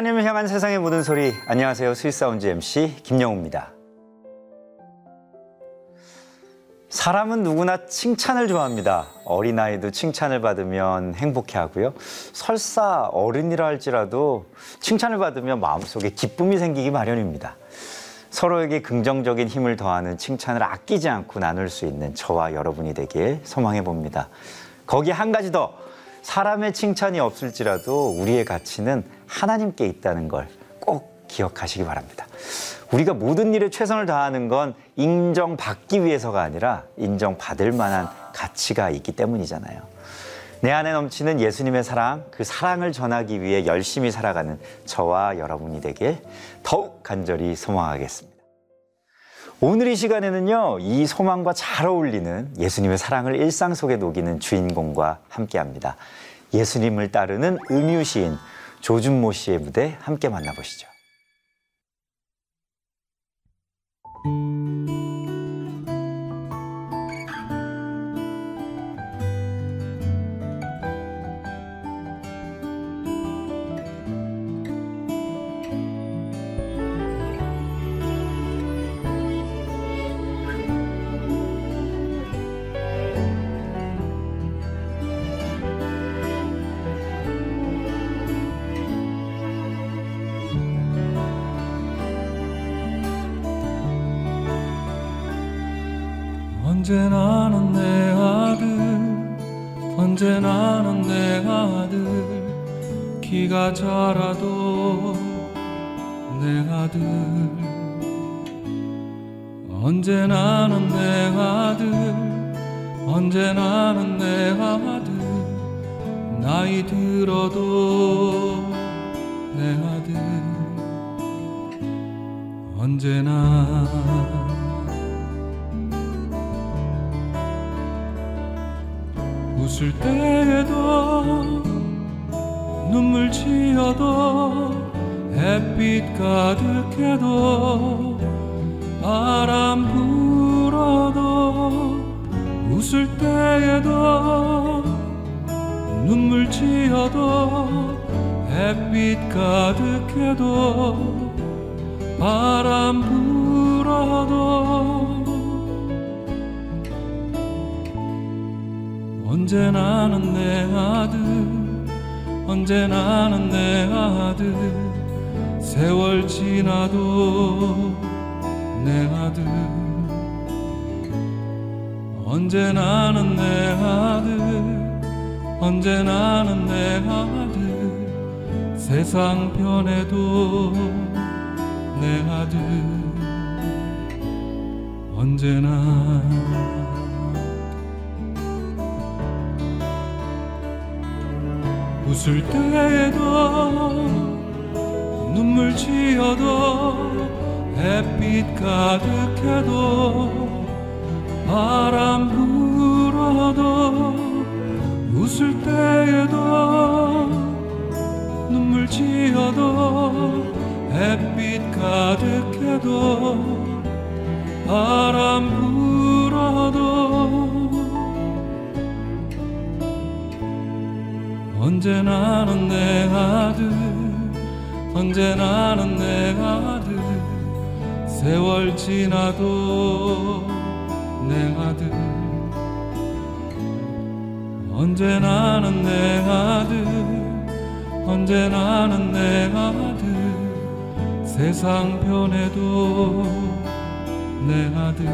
하나님을 향한 세상의 모든 소리. 안녕하세요. Sweet Sound MC 김영우입니다. 사람은 누구나 칭찬을 좋아합니다. 어린아이도 칭찬을 받으면 행복해하고요. 설사 어른이라 할지라도 칭찬을 받으면 마음속에 기쁨이 생기기 마련입니다. 서로에게 긍정적인 힘을 더하는 칭찬을 아끼지 않고 나눌 수 있는 저와 여러분이 되길 소망해 봅니다. 거기 한 가지 더 사람의 칭찬이 없을지라도 우리의 가치는 하나님께 있다는 걸 꼭 기억하시기 바랍니다. 우리가 모든 일에 최선을 다하는 건 인정받기 위해서가 아니라 인정받을 만한 가치가 있기 때문이잖아요. 내 안에 넘치는 예수님의 사랑, 그 사랑을 전하기 위해 열심히 살아가는 저와 여러분이 되길 더욱 간절히 소망하겠습니다. 오늘 이 시간에는요, 이 소망과 잘 어울리는 예수님의 사랑을 일상 속에 녹이는 주인공과 함께 합니다. 예수님을 따르는 음유 시인 조준모 씨의 무대 함께 만나보시죠. 키가 자라도 내 아들 언제 나는 내 아들 언제 나는 내 아들 나이 들어도 내 아들 언제나. 웃을 때에도 눈물 지어도 햇빛 가득해도 바람 불어도 웃을 때에도 눈물 지어도 햇빛 가득해도 바람 불어도 언제나 는 내 아들 언제 나는 내 아들? 세월 지나도 내 아들. 언제 나는 내 아들? 언제 나는 내 아들? 세상 변해도 내 아들. 언제나 웃을 때에도 눈물 지어도 햇빛 가득해도 바람 불어도 웃을 때에도 눈물 지어도 햇빛 가득해도 바람 불어도 언제나는 내 아들 언제나는 내 아들. 세월 지나도 내 아들. 언제나는 내 아들 언제나는 내 아들. 세상 변해도 내 아들.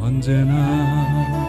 언제나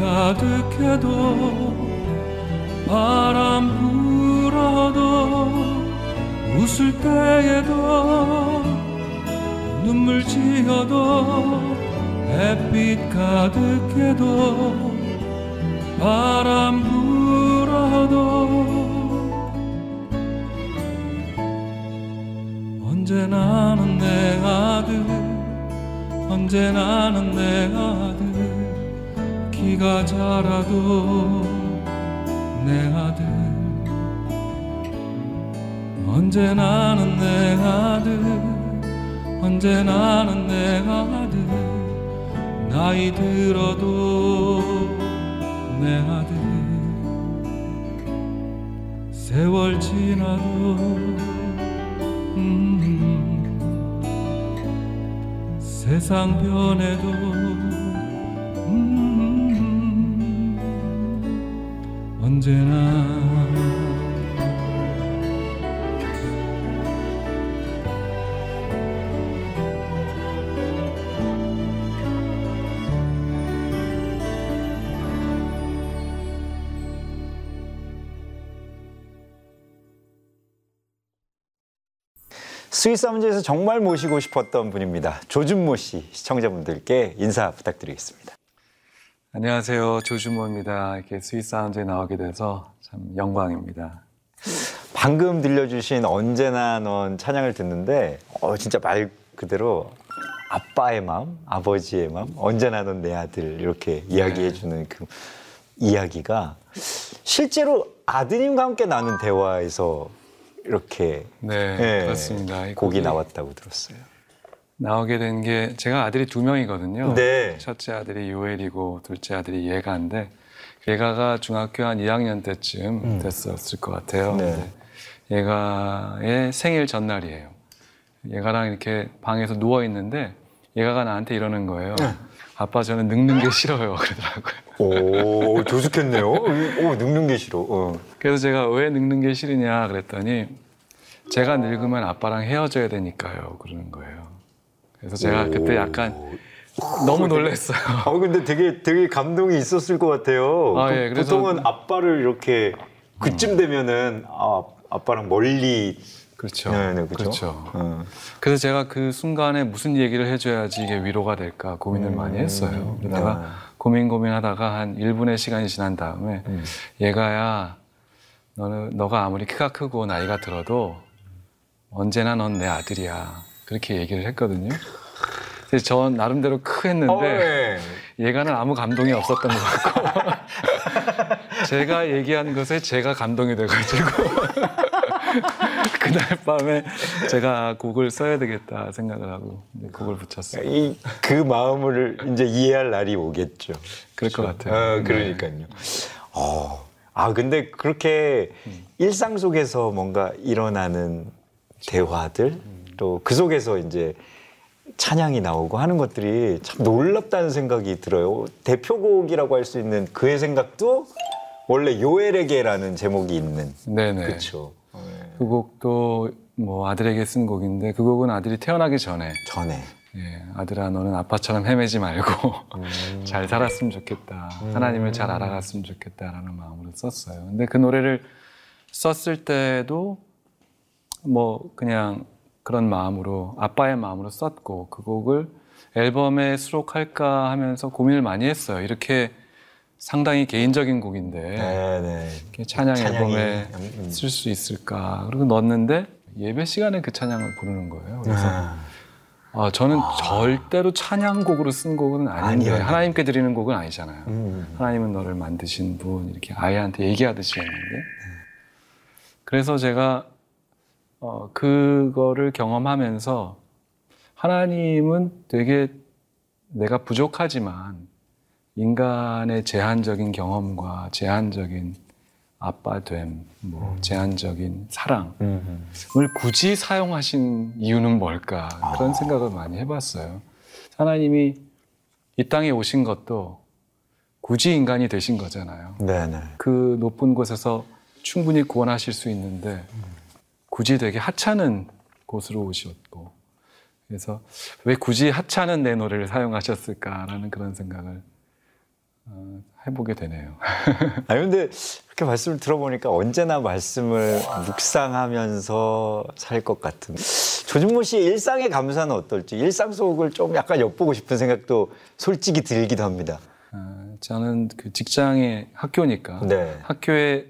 가득해도 바람 불어도 웃을 때에도 눈물 지어도 햇빛 가득해도 바람 불어도 언제 나는 내 아들 언제 나는 내 아들 키가 자라도 내 아들 언제 나는 내 아들 언제 나는 내 아들 나이 들어도 내 아들. 세월 지나도 음, 세상 변해도 언제나 스위스 문제에서 정말 모시고 싶었던 분입니다. 조준모 씨 시청자분들께 인사 부탁드리겠습니다. 안녕하세요. 조준모입니다. 이렇게 스위스 사운드에 나오게 돼서 참 영광입니다. 방금 들려주신 언제나 넌 찬양을 듣는데 어, 진짜 말 그대로 아빠의 마음, 아버지의 마음, 언제나 넌 내 아들 이렇게 이야기해주는 그 이야기가 실제로 아드님과 함께 나눈 대화에서 이렇게 네, 예, 그렇습니다. 곡이- 나왔다고 들었어요. 나오게 된 게 제가 아들이 두 명이거든요. 네. 첫째 아들이 요엘이고 둘째 아들이 예가인데 예가가 중학교 한 2학년 때쯤 됐었을 것 같아요. 음. 네. 예가의 생일 전날이에요. 예가랑 이렇게 방에서 누워 있는데 예가가 나한테 이러는 거예요. 네. 아빠 저는 늙는 게 싫어요. 그러더라고요. 오, 조숙했네요. 오, 늙는 게 싫어. 어. 그래서 제가 왜 늙는 게 싫으냐 그랬더니 제가 늙으면 아빠랑 헤어져야 되니까요. 그러는 거예요. 그래서 제가 그때 약간 너무 놀랐어요. 아 근데 되게 되게 감동이 있었을 것 같아요. 아, 보- 예, 그래서- 보통은 아빠를 이렇게 그쯤 되면은 아, 아빠랑 멀리 그렇죠. 네, 네, 그렇죠. 그렇죠. 어. 그래서 제가 그 순간에 무슨 얘기를 해줘야지 이게 위로가 될까 고민을 많이 했어요. 그러다가 아. 고민 고민하다가 한 1분의 시간이 지난 다음에 음. 얘가야 너는 너가 아무리 키가 크고 나이가 들어도 언제나 넌 내 아들이야. 그렇게 얘기를 했거든요. 그래서 저 나름대로 크 했는데 어, 네. 얘가는 아무 감동이 없었던 것 같고 제가 얘기한 것에 제가 감동이 돼가지고 그날 밤에 제가 곡을 써야 되겠다 생각을 하고 곡을 붙였어요. 이, 그 마음을 이제 이해할 날이 오겠죠. 그럴 것 같아요. 어, 그러니까요. 어. 아 근데 그렇게 일상 속에서 뭔가 일어나는 대화들 또 그 속에서 이제 찬양이 나오고 하는 것들이 참 놀랍다는 생각이 들어요. 대표곡이라고 할 수 있는 그의 생각도 원래 요엘에게라는 제목이 있는 네네. 그렇죠. 그 곡도 뭐 아들에게 쓴 곡인데 그 곡은 아들이 태어나기 전에 전에 예, 아들아 너는 아빠처럼 헤매지 말고 잘 살았으면 좋겠다. 하나님을 잘 알아갔으면 좋겠다라는 마음으로 썼어요. 근데 그 노래를 썼을 때도 뭐 그냥 그런 마음으로 아빠의 마음으로 썼고 그 곡을 앨범에 수록할까 하면서 고민을 많이 했어요. 이렇게 상당히 개인적인 곡인데 네네. 이렇게 찬양 찬양이, 앨범에 음, 음. 쓸수 있을까? 그리고 넣었는데 예배 시간에 그 찬양을 부르는 거예요. 그래서 아, 아, 저는 절대로 찬양곡으로 쓴 곡은 아닌데 아니요. 하나님께 드리는 곡은 아니잖아요. 음. 하나님은 너를 만드신 분 이렇게 아이한테 얘기하듯이 했는데 그래서 제가 어, 그거를 경험하면서 하나님은 되게 내가 부족하지만 인간의 제한적인 경험과 제한적인 아빠됨, 뭐 제한적인 사랑 음. 을 굳이 사용하신 이유는 뭘까 그런 생각을 많이 해봤어요. 하나님이 이 땅에 오신 것도 굳이 인간이 되신 거잖아요. 네네. 그 높은 곳에서 충분히 구원하실 수 있는데 굳이 되게 하찮은 곳으로 오셨고 그래서 왜 굳이 하찮은 내 노래를 사용하셨을까라는 그런 생각을 어, 해보게 되네요. 아니 근데 이렇게 말씀을 들어보니까 언제나 말씀을 묵상하면서 살 것 같은 조준모 씨의 일상의 감사는 어떨지 일상 속을 좀 약간 엿보고 싶은 생각도 솔직히 들기도 합니다. 어, 저는 그 직장의 학교니까 네. 학교에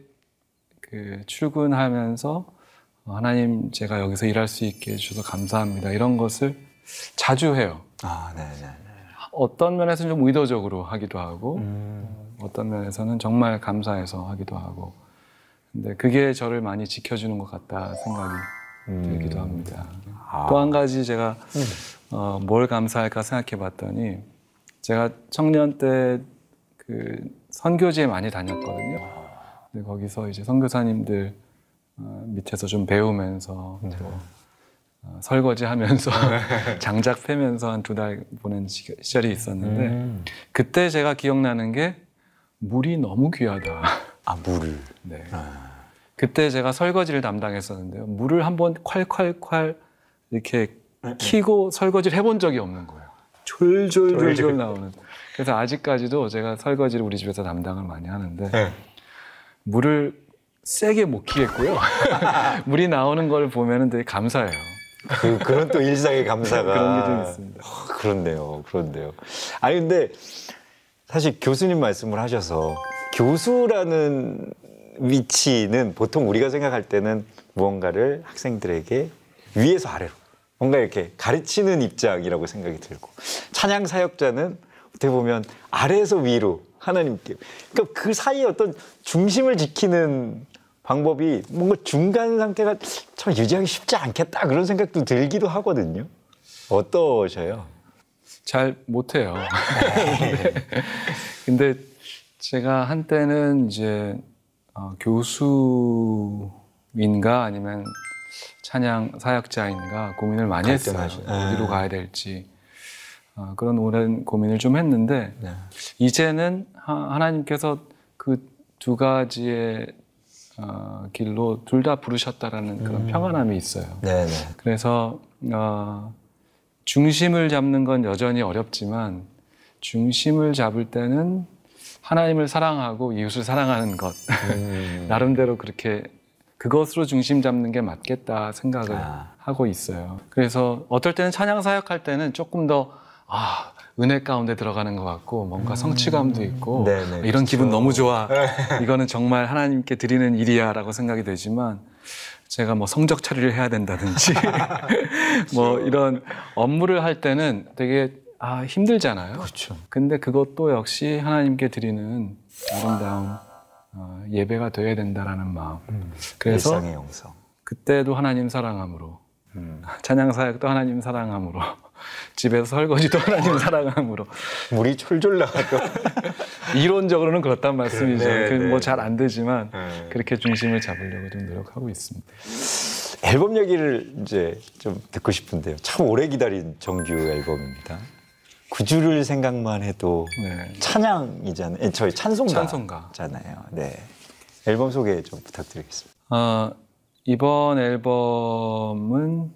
그 출근하면서 어, 하나님 제가 여기서 일할 수 있게 해주셔서 감사합니다 이런 것을 자주 해요. 아, 네, 네. 어떤 면에서는 좀 의도적으로 하기도 하고 음. 어떤 면에서는 정말 감사해서 하기도 하고 근데 그게 저를 많이 지켜주는 것 같다 생각이 들기도 합니다. 음. 아. 음. 또한 가지 제가 어, 뭘 감사할까 생각해 봤더니 제가 청년 때 그 선교지에 많이 다녔거든요. 근데 거기서 이제 선교사님들 어, 밑에서 좀 배우면서 네. 또 어, 설거지 하면서 장작 패면서 한 두 달 보낸 시- 시절이 있었는데 음. 그때 제가 기억나는 게 물이 너무 귀하다. 아, 물을. 네. 그때 제가 설거지를 담당했었는데요. 물을 한번 콸콸콸 이렇게 키고 설거지를 해본 적이 없는 거예요. 졸졸졸졸 나오는. 그래서 아직까지도 제가 설거지를 우리 집에서 담당을 많이 하는데 네. 물을 세게 못 키겠고요. 물이 나오는 걸 보면은 되게 감사해요. 그, 그런 또 일상의 감사가 그런 게 좀 있습니다. 아, 그렇네요, 그런데요. 아니 근데 사실 교수님 말씀을 하셔서 교수라는 위치는 보통 우리가 생각할 때는 무언가를 학생들에게 위에서 아래로 뭔가 이렇게 가르치는 입장이라고 생각이 들고 찬양 사역자는 어떻게 보면 아래에서 위로 하나님께 그러니까 그 사이에 어떤 중심을 지키는 방법이 뭔가 중간 상태가 참 유지하기 쉽지 않겠다 그런 생각도 들기도 하거든요. 어떠셔요? 잘 못해요. 네. 근데 제가 한때는 이제 어, 교수인가 아니면 찬양 사역자인가 고민을 많이 했어요. 어디로 네. 가야 될지 어, 그런 오랜 고민을 좀 했는데 네. 이제는 하, 하나님께서 그 두 가지의 어, 길로 둘 다 부르셨다라는 그런 평안함이 있어요. 네네. 그래서 어, 중심을 잡는 건 여전히 어렵지만 중심을 잡을 때는 하나님을 사랑하고 이웃을 사랑하는 것 음. 나름대로 그렇게 그것으로 중심 잡는 게 맞겠다 생각을 아. 하고 있어요. 그래서 어떨 때는 찬양 사역할 때는 조금 더 아, 은혜 가운데 들어가는 것 같고 뭔가 성취감도 있고 음. 네네, 이런 그렇죠. 기분 너무 좋아. 이거는 정말 하나님께 드리는 일이야라고 생각이 되지만 제가 뭐 성적 처리를 해야 된다든지 뭐 이런 업무를 할 때는 되게 아 힘들잖아요. 그렇죠. 근데 그것도 역시 하나님께 드리는 아름다운 어, 예배가 되어야 된다라는 마음. 그래서 일상의 영성. 그때도 하나님 사랑함으로 음. 찬양 사역도 하나님 사랑함으로 집에서 설거지도 하나님 사랑함으로 물이 철졸 나가도 이론적으로는 그렇단 말씀이죠. 네, 네. 뭐잘 안 되지만 네. 그렇게 중심을 잡으려고 좀 노력하고 있습니다. 앨범 얘기를 이제 좀 듣고 싶은데요. 참 오래 기다린 정규 앨범입니다. 구주를 생각만 해도 네. 찬양이잖아요. 에, 저희 찬송가. 찬송가 잖아요. 네. 앨범 소개 좀 부탁드리겠습니다. 어, 이번 앨범은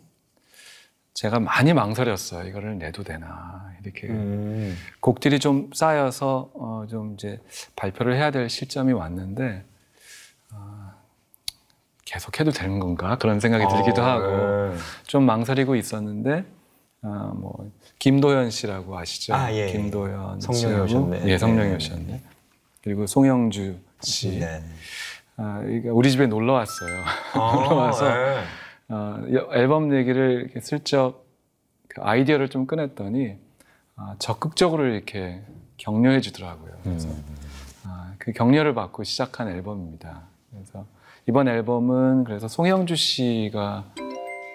제가 많이 망설였어요. 이거를 내도 되나 이렇게 음. 곡들이 좀 쌓여서 어, 좀 이제 발표를 해야 될 시점이 왔는데 어, 계속 해도 되는 건가 그런 생각이 들기도 어, 하고 네. 좀 망설이고 있었는데 어, 뭐 김도현 씨라고 아시죠? 아, 예. 김도현 성령이 씨하고 오셨네. 예, 성령이 네. 오셨네. 그리고 송영주 씨. 네. 아, 우리 집에 놀러 왔어요. 아, 놀러 와서 네. 어, 여- 앨범 얘기를 이렇게 슬쩍 그 아이디어를 좀 꺼냈더니 아, 적극적으로 이렇게 격려해 주더라고요. 그래서 음. 아, 그 격려를 받고 시작한 앨범입니다. 그래서 이번 앨범은 그래서 송영주 씨가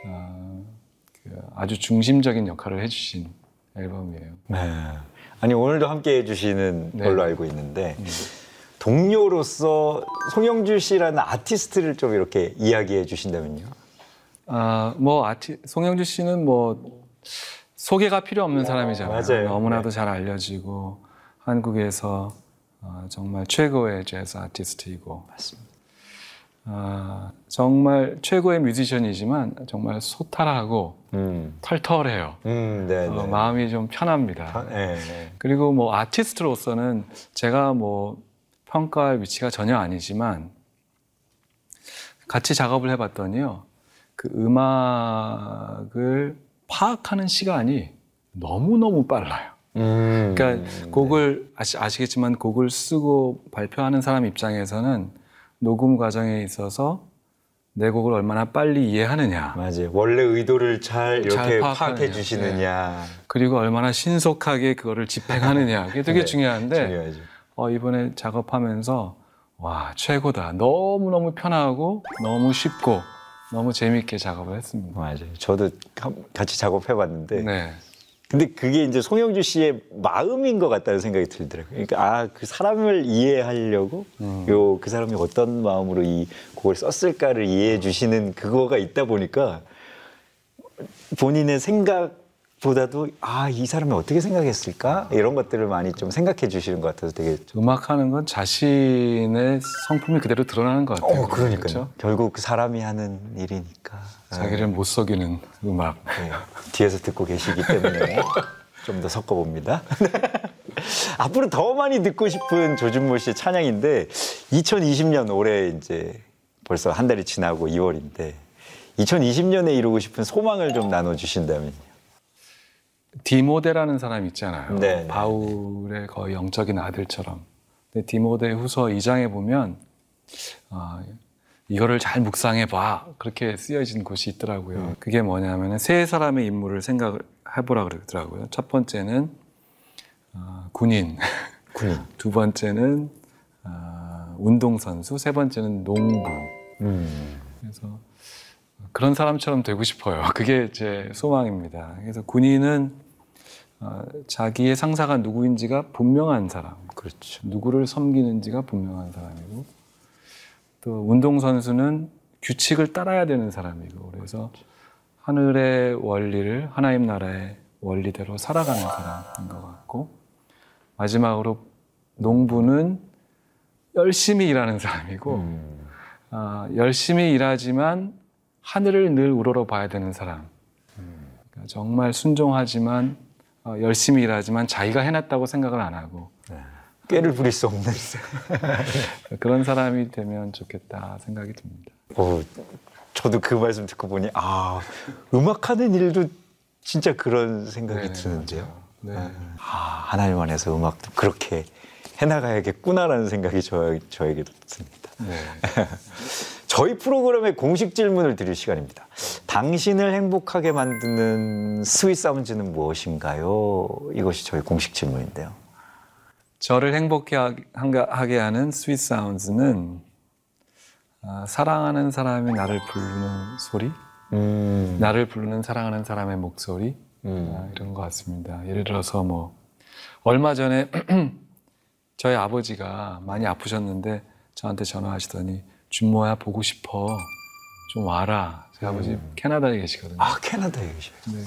어, 그 아주 중심적인 역할을 해주신 앨범이에요. 네. 아니 오늘도 함께 해주시는 네. 걸로 알고 있는데 동료로서 송영주 씨라는 아티스트를 좀 이렇게 이야기해 주신다면요. 아, 뭐 아티 송영주 씨는 뭐 소개가 필요 없는 사람이잖아요. 맞아요. 너무나도 네. 잘 알려지고 한국에서 어, 정말 최고의 재즈 아티스트이고 맞습니다. 아, 정말 최고의 뮤지션이지만 정말 소탈하고 음. 털털해요. 음, 네, 어, 네. 마음이 좀 편합니다. 아, 네, 네. 그리고 뭐 아티스트로서는 제가 뭐 평가할 위치가 전혀 아니지만 같이 작업을 해봤더니요. 그 음악을 파악하는 시간이 너무너무 빨라요. 음. 그러니까 곡을 아시, 아시겠지만 곡을 쓰고 발표하는 사람 입장에서는 녹음 과정에 있어서 내 곡을 얼마나 빨리 이해하느냐 맞아요. 원래 의도를 잘 이렇게. 파악해 주시느냐 그리고 얼마나 신속하게 그거를 집행하느냐 그게 되게 네, 중요한데 중요하죠. 어, 이번에 작업하면서 와 최고다 너무 너무 편하고 너무 쉽고 너무 재밌게 작업을 했습니다. 맞아요. 저도 한- 같이 작업해 봤는데 네. 근데 그게 이제 송영주 씨의 마음인 것 같다는 생각이 들더라고요. 그러니까 아 그 사람을 이해하려고 음. 요그 사람이 어떤 마음으로 이 곡을 썼을까를 이해해 주시는 그거가 있다 보니까 본인의 생각 보다도 아 이 사람이 어떻게 생각했을까 이런 것들을 많이 좀 생각해 주시는 것 같아서 되게 좀- 음악하는 건 자신의 성품이 그대로 드러나는 것 같아요. 어 그러니까요. 그렇죠? 결국 그 사람이 하는 일이니까 자기를 못 속이는 음악. 네, 뒤에서 듣고 계시기 때문에 좀 더 섞어 봅니다. 앞으로 더 많이 듣고 싶은 조준모 씨의 찬양인데 2020년 올해 이제 벌써 한 달이 지나고 2월인데 2020년에 이루고 싶은 소망을 좀 나눠 주신다면요. 디모데라는 사람 있잖아요. 네, 네, 바울의 거의 영적인 아들처럼. 근데 디모데 후서 2장에 보면 아, 이거를 잘 묵상해 봐 그렇게 쓰여진 곳이 있더라고요. 음. 그게 뭐냐면은 세 사람의 인물을 생각을 해보라 그러더라고요. 첫 번째는 아, 군인, 군인. 두 번째는 아, 운동선수, 세 번째는 농부. 음. 그래서 그런 사람처럼 되고 싶어요. 그게 제 소망입니다. 그래서 군인은 어, 자기의 상사가 누구인지가 분명한 사람, 그렇죠. 누구를 섬기는지가 분명한 사람이고, 또 운동선수는 규칙을 따라야 되는 사람이고, 그래서 하늘의 원리를 하나님 나라의 원리대로 살아가는 사람인 것 같고, 마지막으로 농부는 열심히 일하는 사람이고, 음. 아, 열심히 일하지만 하늘을 늘 우러러 봐야 되는 사람. 그러니까 정말 순종하지만 어, 열심히 일하지만 자기가 해놨다고 생각을 안 하고 꾀를 부릴 수 없는. 그런 사람이 되면 좋겠다 생각이 듭니다. 어, 저도 그 말씀 듣고 보니 아 음악하는 일도 진짜 그런 생각이 네네, 드는데요. 네. 아, 하나님 안에서 음악도 그렇게 해나가야겠구나라는 생각이 저, 저에게 듭니다. 네. 저희 프로그램의 공식 질문을 드릴 시간입니다. 당신을 행복하게 만드는 sweet sound는 무엇인가요? 이것이 저희 공식 질문인데요. 저를 행복하게 하게 하는 sweet sound는 아, 사랑하는 사람이 나를 부르는 소리, 음, 나를 부르는 사랑하는 사람의 목소리, 음. 아, 이런 것 같습니다. 예를 들어서 뭐 얼마 전에 저희 아버지가 많이 아프셨는데 저한테 전화하시더니 준모야 보고 싶어 좀 와라. 저희 아버지 캐나다에 계시거든요. 아 캐나다에 계셔요. 네.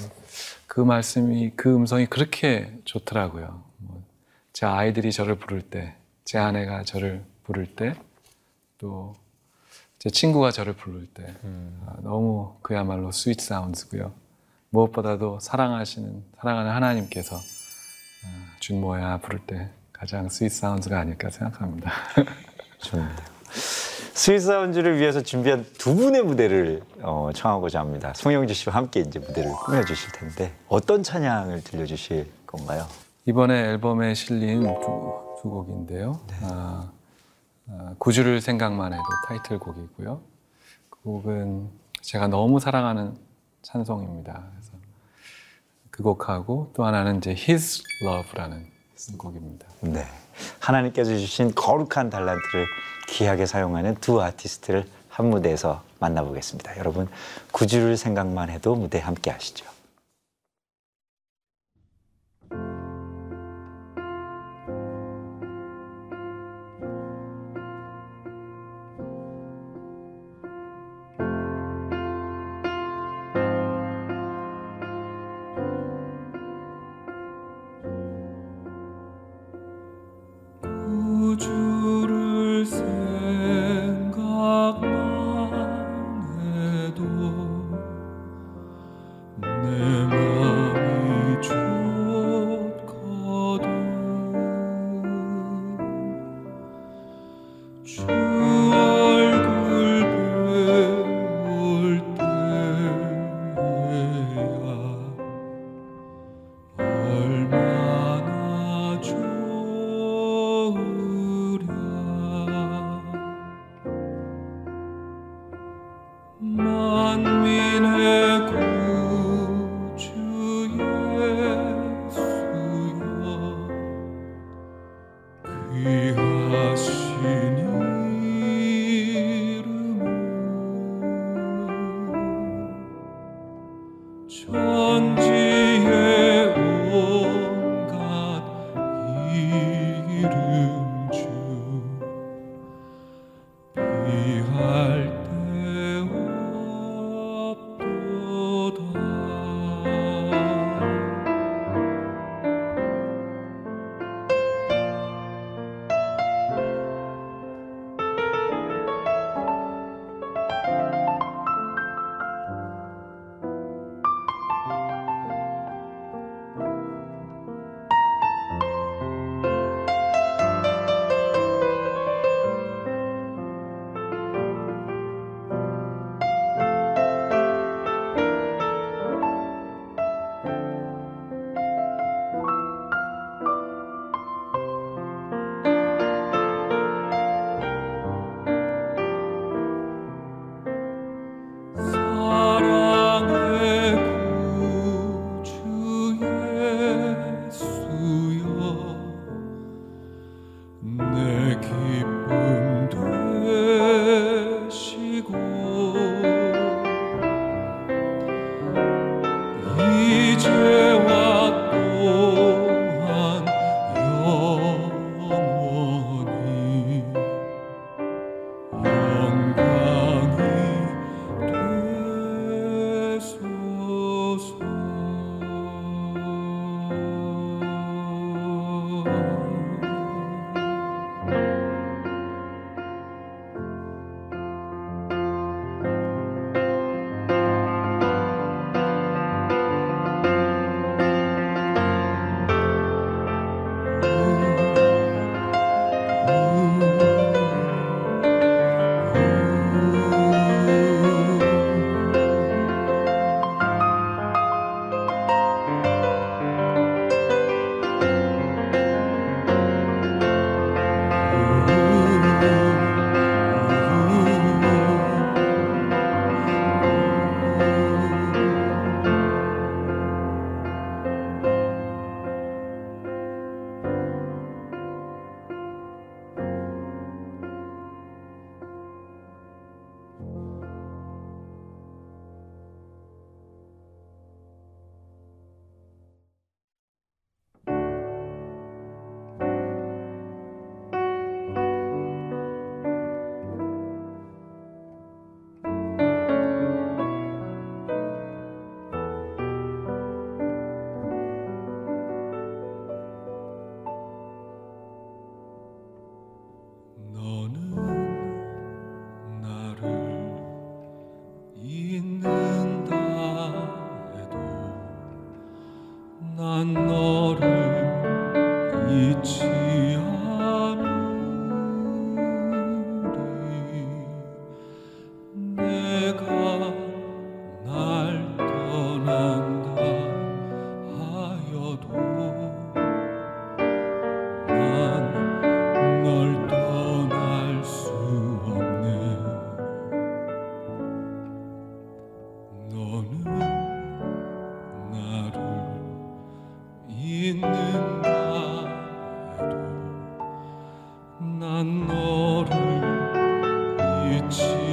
그 말씀이 그 음성이 그렇게 좋더라고요. 뭐제 아이들이 저를 부를 때, 제 아내가 저를 부를 때, 또 제 친구가 저를 부를 때 아, 너무 그야말로 sweet sound고요. 무엇보다도 사랑하시는 사랑하는 하나님께서 아, 준모야 부를 때 가장 sweet sound가 아닐까 생각합니다. 좋습니다. sweet sound를 위해서 준비한 두 분의 무대를 어, 청하고자 합니다. 송영주 씨와 함께 이제 무대를 꾸며주실 텐데 어떤 찬양을 들려주실 건가요? 이번에 앨범에 실린 두, 두 곡인데요. 아, 아, 구주를 생각만 해도 타이틀곡이고요. 그 곡은 제가 너무 사랑하는 찬송입니다. 그래서 그 곡하고 또 하나는 이제 His Love라는 곡입니다. 네. 하나님께서 주신 거룩한 달란트를 귀하게 사용하는 두 아티스트를 한 무대에서 만나보겠습니다. 여러분 구주를 생각만 해도 무대 함께 하시죠.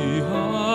잊지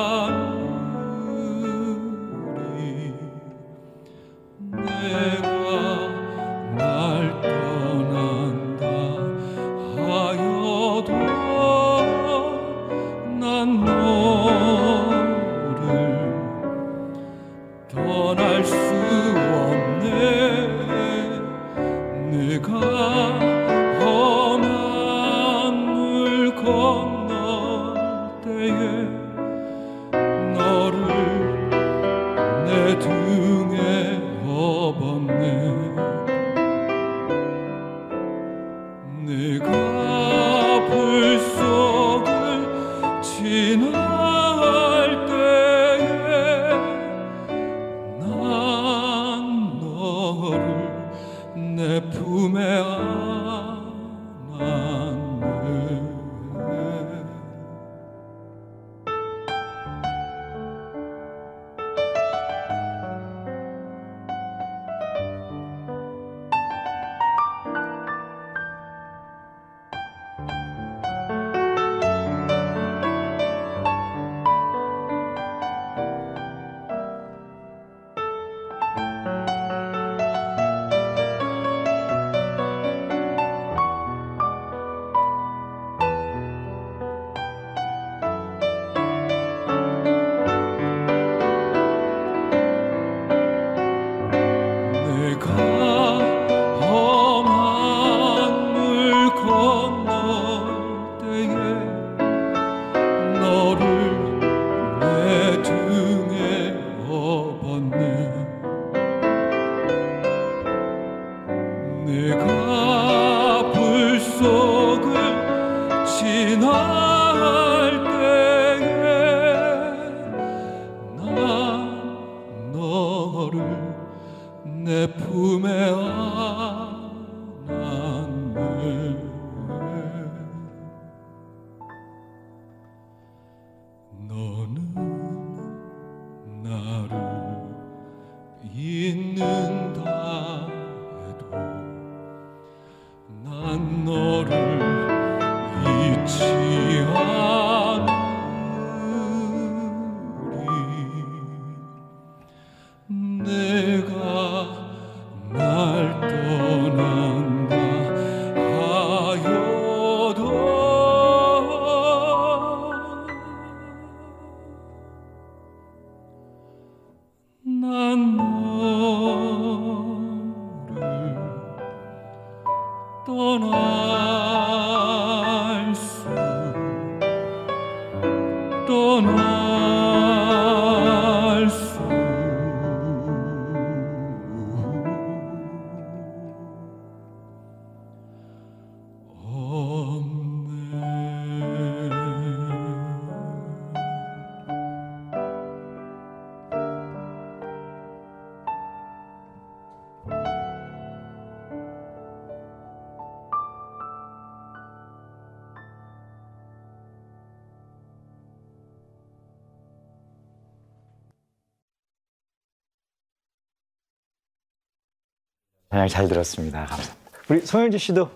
찬양 잘 들었습니다. 감사합니다. 우리 송영주 씨도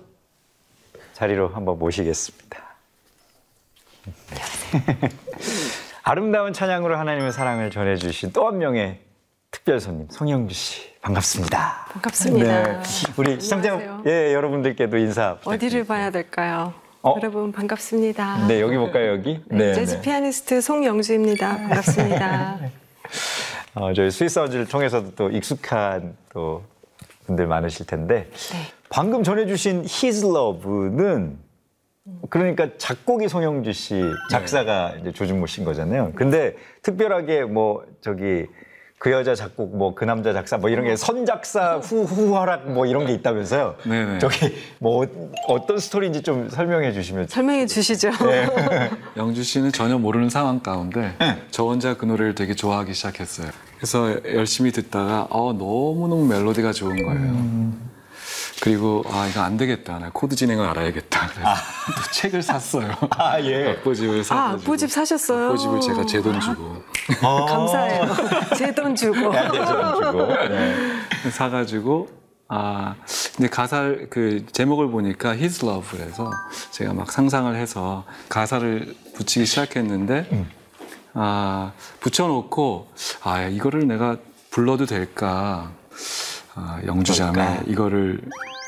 자리로 한번 모시겠습니다. 아름다운 찬양으로 하나님의 사랑을 전해주신 또 한 명의 특별 손님 송영주 씨 반갑습니다. 반갑습니다. 네. 우리 시청자. 예 여러분들께도 인사. 어디를 봐야 될까요? 어? 여러분 반갑습니다. 네 여기 볼까요 여기? 네, 재즈 피아니스트 송영주입니다. 반갑습니다. 어, 저희 스위스 어즈를 통해서도 또 익숙한 또 분들 많으실 텐데 네. 방금 전해주신 His Love는 그러니까 작곡이 송영주 씨, 작사가 이제 조준모 씨인 거잖아요. 근데 특별하게 뭐 저기 그 여자 작곡 뭐 그 남자 작사 뭐 이런 게 선작사 후후 허락 뭐 이런 게 있다면서요. 네네. 저기 뭐 어떤 스토리인지 좀 설명해 주시면. 설명해 주시죠. 네. 영주 씨는 전혀 모르는 상황 가운데 저 혼자 그 노래를 되게 좋아하기 시작했어요. 그래서 열심히 듣다가 어, 너무너무 멜로디가 좋은 거예요. 그리고 아 이거 안 되겠다. 나 코드 진행을 알아야겠다. 그래서 또 책을 샀어요. 아 예. 악보집을 아, 사가지고 악보집 사셨어요? 악보집을 제가 제 돈 주고 감사해요. 제 돈 주고. 네, 돈 주고. 네. 사가지고 아 근데 가사를 그 제목을 보니까 His Love에서 제가 막 상상을 해서 가사를 붙이기 시작했는데 아 붙여놓고 아 이거를 내가 불러도 될까 아, 영주 자매 그럴까? 이거를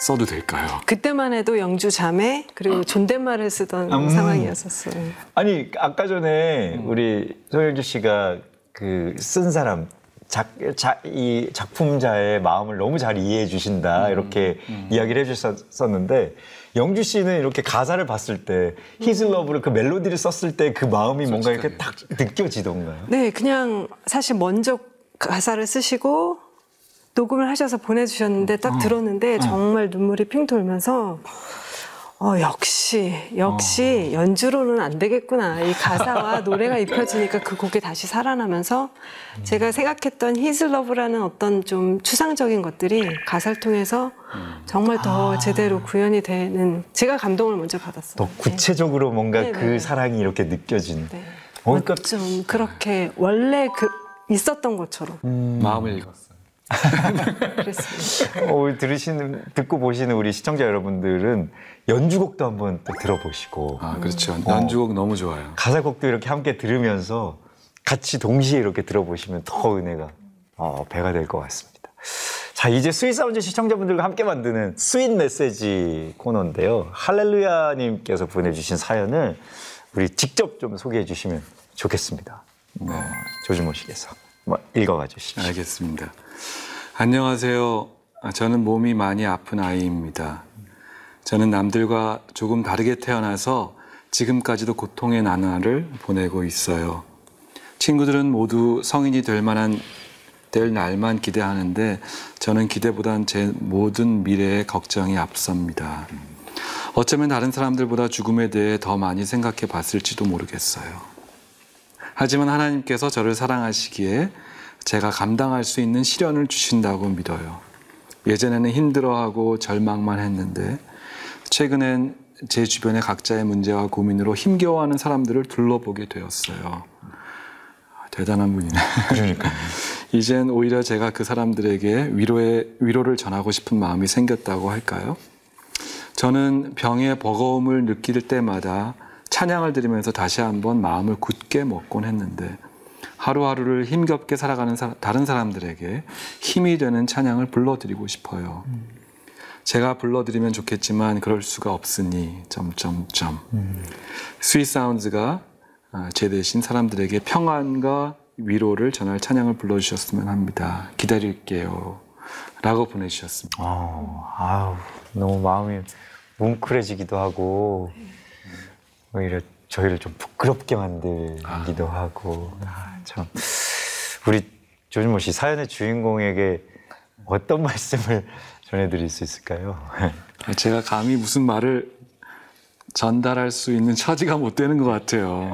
써도 될까요? 그때만 해도 영주 자매 그리고 존댓말을 쓰던 음. 상황이었었어요. 아니 아까 전에 우리 송영주 씨가 그 쓴 사람 작, 자, 이 작품자의 마음을 너무 잘 이해해 주신다 이렇게 이야기를 해주셨었는데 영주 씨는 이렇게 가사를 봤을 때 His Love를 그 멜로디를 썼을 때 그 마음이 뭔가 이렇게 딱 느껴지던가요? 네, 그냥 사실 먼저 가사를 쓰시고 녹음을 하셔서 보내주셨는데 딱 들었는데 정말 눈물이 핑 돌면서 어, 역시, 역시 연주로는 안 되겠구나. 이 가사와 노래가 입혀지니까 그 곡이 다시 살아나면서 제가 생각했던 His Love라는 어떤 좀 추상적인 것들이 가사를 통해서 정말 더 제대로 구현이 되는 제가 감동을 먼저 받았어요. 더 구체적으로 뭔가 네, 그 네. 사랑이 이렇게 느껴지는. 네. 어, 그러니까 좀 그렇게 원래 그 있었던 것처럼 마음을 읽었어요. 그랬습니다. 어, 들으시는 듣고 보시는 우리 시청자 여러분들은 연주곡도 한번 또 들어보시고 아 그렇죠. 연주곡 너무 좋아요. 가사곡도 이렇게 함께 들으면서 같이 동시에 이렇게 들어보시면 더 은혜가 어, 배가 될 것 같습니다. 자 이제 Sweet Sound 시청자분들과 함께 만드는 sweet message 코너인데요. 할렐루야님께서 보내주신 사연을 우리 직접 좀 소개해 주시면 좋겠습니다. 네. 조준모 씨께서 뭐 읽어가 주시죠. 알겠습니다. 안녕하세요. 아, 저는 몸이 많이 아픈 아이입니다. 저는 남들과 조금 다르게 태어나서 지금까지도 고통의 나날을 보내고 있어요. 친구들은 모두 성인이 될 만한 될 날만 기대하는데 저는 기대보단 제 모든 미래의 걱정이 앞섭니다. 어쩌면 다른 사람들보다 죽음에 대해 더 많이 생각해 봤을지도 모르겠어요. 하지만 하나님께서 저를 사랑하시기에 제가 감당할 수 있는 시련을 주신다고 믿어요. 예전에는 힘들어하고 절망만 했는데 최근엔 제 주변의 각자의 문제와 고민으로 힘겨워하는 사람들을 둘러보게 되었어요. 아, 대단한 분이네. 그러니까 이젠 오히려 제가 그 사람들에게 위로의 위로를 전하고 싶은 마음이 생겼다고 할까요? 저는 병의 버거움을 느낄 때마다 찬양을 드리면서 다시 한번 마음을 굳게 먹곤 했는데 하루하루를 힘겹게 살아가는 사- 다른 사람들에게 힘이 되는 찬양을 불러드리고 싶어요. 제가 불러드리면 좋겠지만 그럴 수가 없으니 점점점 스윗 사운드가 아, 제 대신 사람들에게 평안과 위로를 전할 찬양을 불러주셨으면 합니다. 기다릴게요. 라고 보내주셨습니다. 어, 아우, 너무 마음이 뭉클해지기도 하고, 오히려 저희를 좀 부끄럽게 만들기도 하고, 아, 참. 우리 조준모 씨 사연의 주인공에게 어떤 말씀을 전해드릴 수 있을까요? 아, 제가 감히 무슨 말을 전달할 수 있는 처지가 못 되는 것 같아요.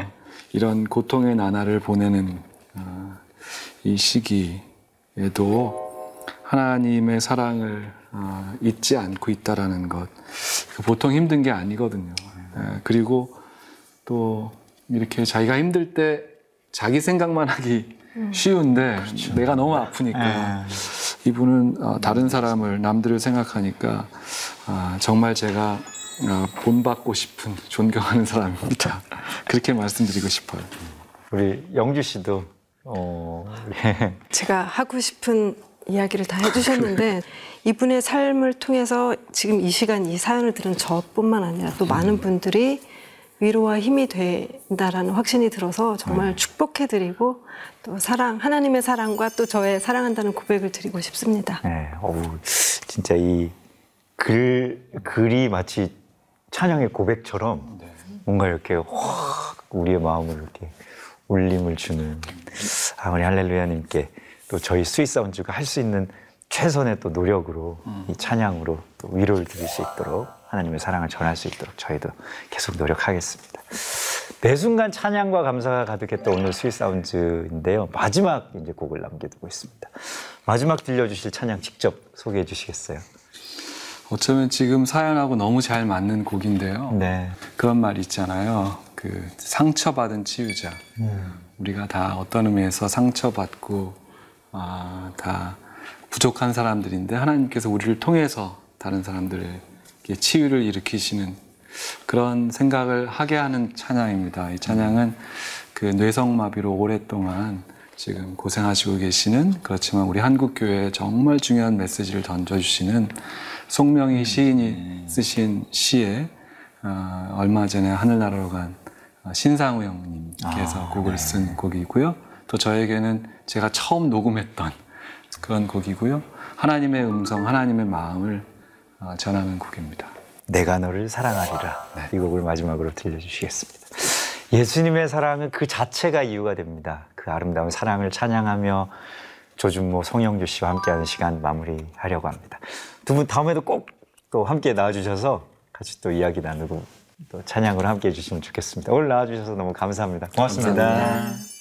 이런 고통의 나날을 보내는 아, 이 시기에도 하나님의 사랑을 아, 잊지 않고 있다라는 것그 보통 힘든 게 아니거든요. 예, 그리고 또 이렇게 자기가 힘들 때 자기 생각만 하기 쉬운데 내가 너무 아프니까 이분은 어, 다른 사람을 남들을 생각하니까 아, 정말 제가 아, 본받고 싶은 존경하는 사람입니다. 그렇게 말씀드리고 싶어요. 우리 영주 씨도, 어, 제가 하고 싶은 이야기를 다 해주셨는데 이분의 삶을 통해서 지금 이 시간 이 사연을 들은 저뿐만 아니라 또 많은 분들이 위로와 힘이 된다라는 확신이 들어서 정말 축복해드리고 또 사랑 하나님의 사랑과 또 저의 사랑한다는 고백을 드리고 싶습니다. 네, 어우, 진짜 이 글, 글이 마치 찬양의 고백처럼 뭔가 이렇게 확 우리의 마음을 이렇게 울림을 주는. 아, 우리 할렐루야님께 또 저희 스윗사운즈가 할 수 있는 최선의 또 노력으로 이 찬양으로 또 위로를 드릴 수 있도록 하나님의 사랑을 전할 수 있도록 저희도 계속 노력하겠습니다. 매 순간 찬양과 감사가 가득했던 오늘 스윗사운즈인데요. 마지막 이제 곡을 남겨두고 있습니다. 마지막 들려주실 찬양 직접 소개해 주시겠어요? 어쩌면 지금 사연하고 너무 잘 맞는 곡인데요. 네. 그런 말 있잖아요. 그 상처받은 치유자. 우리가 다 어떤 의미에서 상처받고 아, 다 부족한 사람들인데 하나님께서 우리를 통해서 다른 사람들에게 치유를 일으키시는 그런 생각을 하게 하는 찬양입니다. 이 찬양은 그 뇌성마비로 오랫동안 지금 고생하시고 계시는 그렇지만 우리 한국 교회에 정말 중요한 메시지를 던져주시는 송명희 시인이 쓰신 시에 어, 얼마 전에 하늘나라로 간 어, 신상우 형님께서 아, 곡을 네. 쓴 곡이고요. 또 저에게는 제가 처음 녹음했던 그런 곡이고요. 하나님의 음성, 하나님의 마음을 어, 전하는 곡입니다. 내가 너를 사랑하리라. 이 곡을 마지막으로 들려주시겠습니다. 예수님의 사랑은 그 자체가 이유가 됩니다. 그 아름다운 사랑을 찬양하며 조준모, 송영주 씨와 함께하는 시간 마무리하려고 합니다. 두 분 다음에도 꼭 또 함께 나와주셔서 같이 또 이야기 나누고 또 찬양을 함께 해주시면 좋겠습니다. 오늘 나와주셔서 너무 감사합니다. 고맙습니다. 나는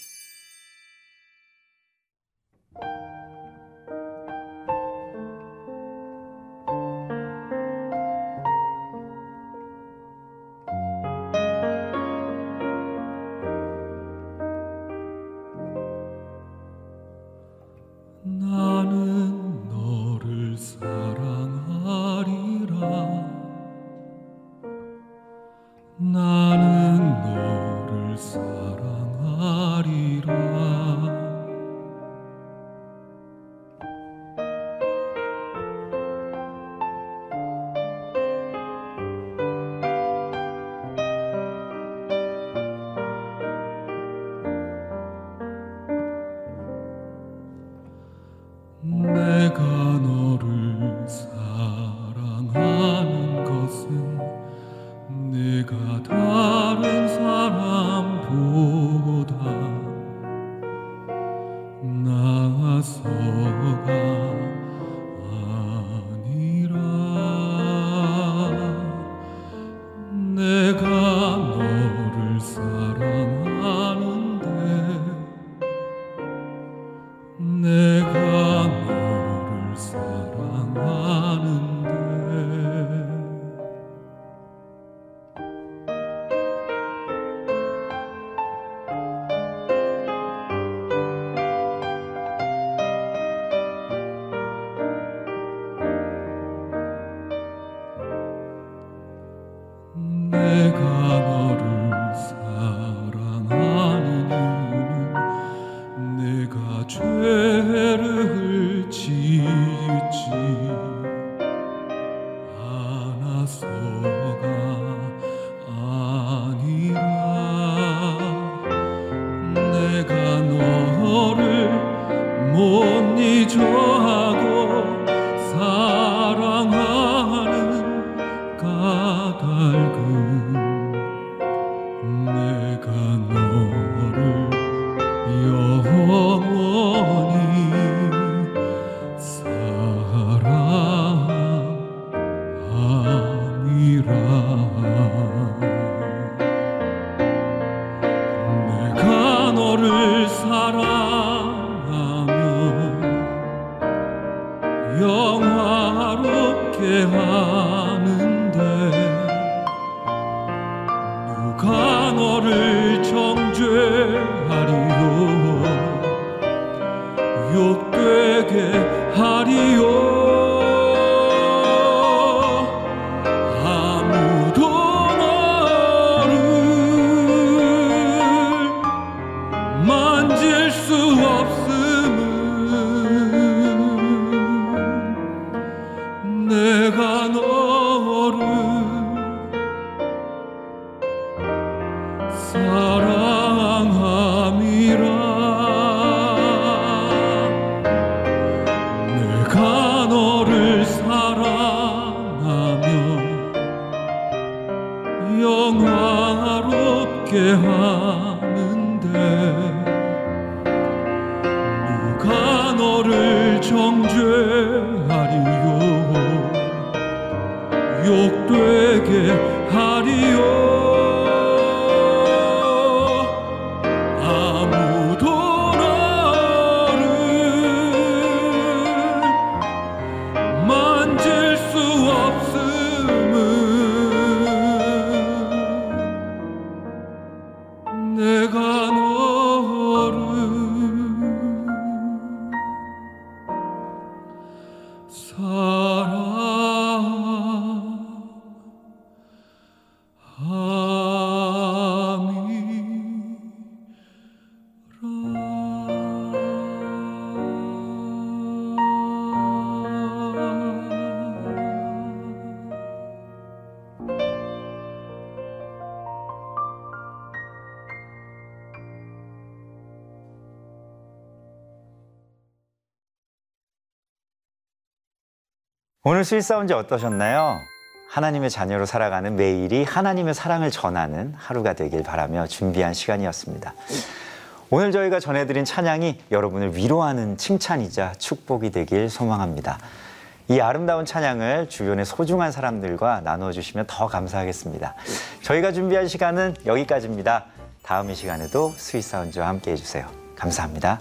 사 오늘 Sweet Sounds 어떠셨나요? 하나님의 자녀로 살아가는 매일이 하나님의 사랑을 전하는 하루가 되길 바라며 준비한 시간이었습니다. 오늘 저희가 전해드린 찬양이 여러분을 위로하는 칭찬이자 축복이 되길 소망합니다. 이 아름다운 찬양을 주변의 소중한 사람들과 나눠주시면 더 감사하겠습니다. 저희가 준비한 시간은 여기까지입니다. 다음 이 시간에도 스윗사운지와 함께 해주세요. 감사합니다.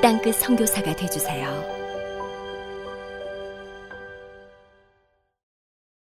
땅끝 선교사가 되주세요.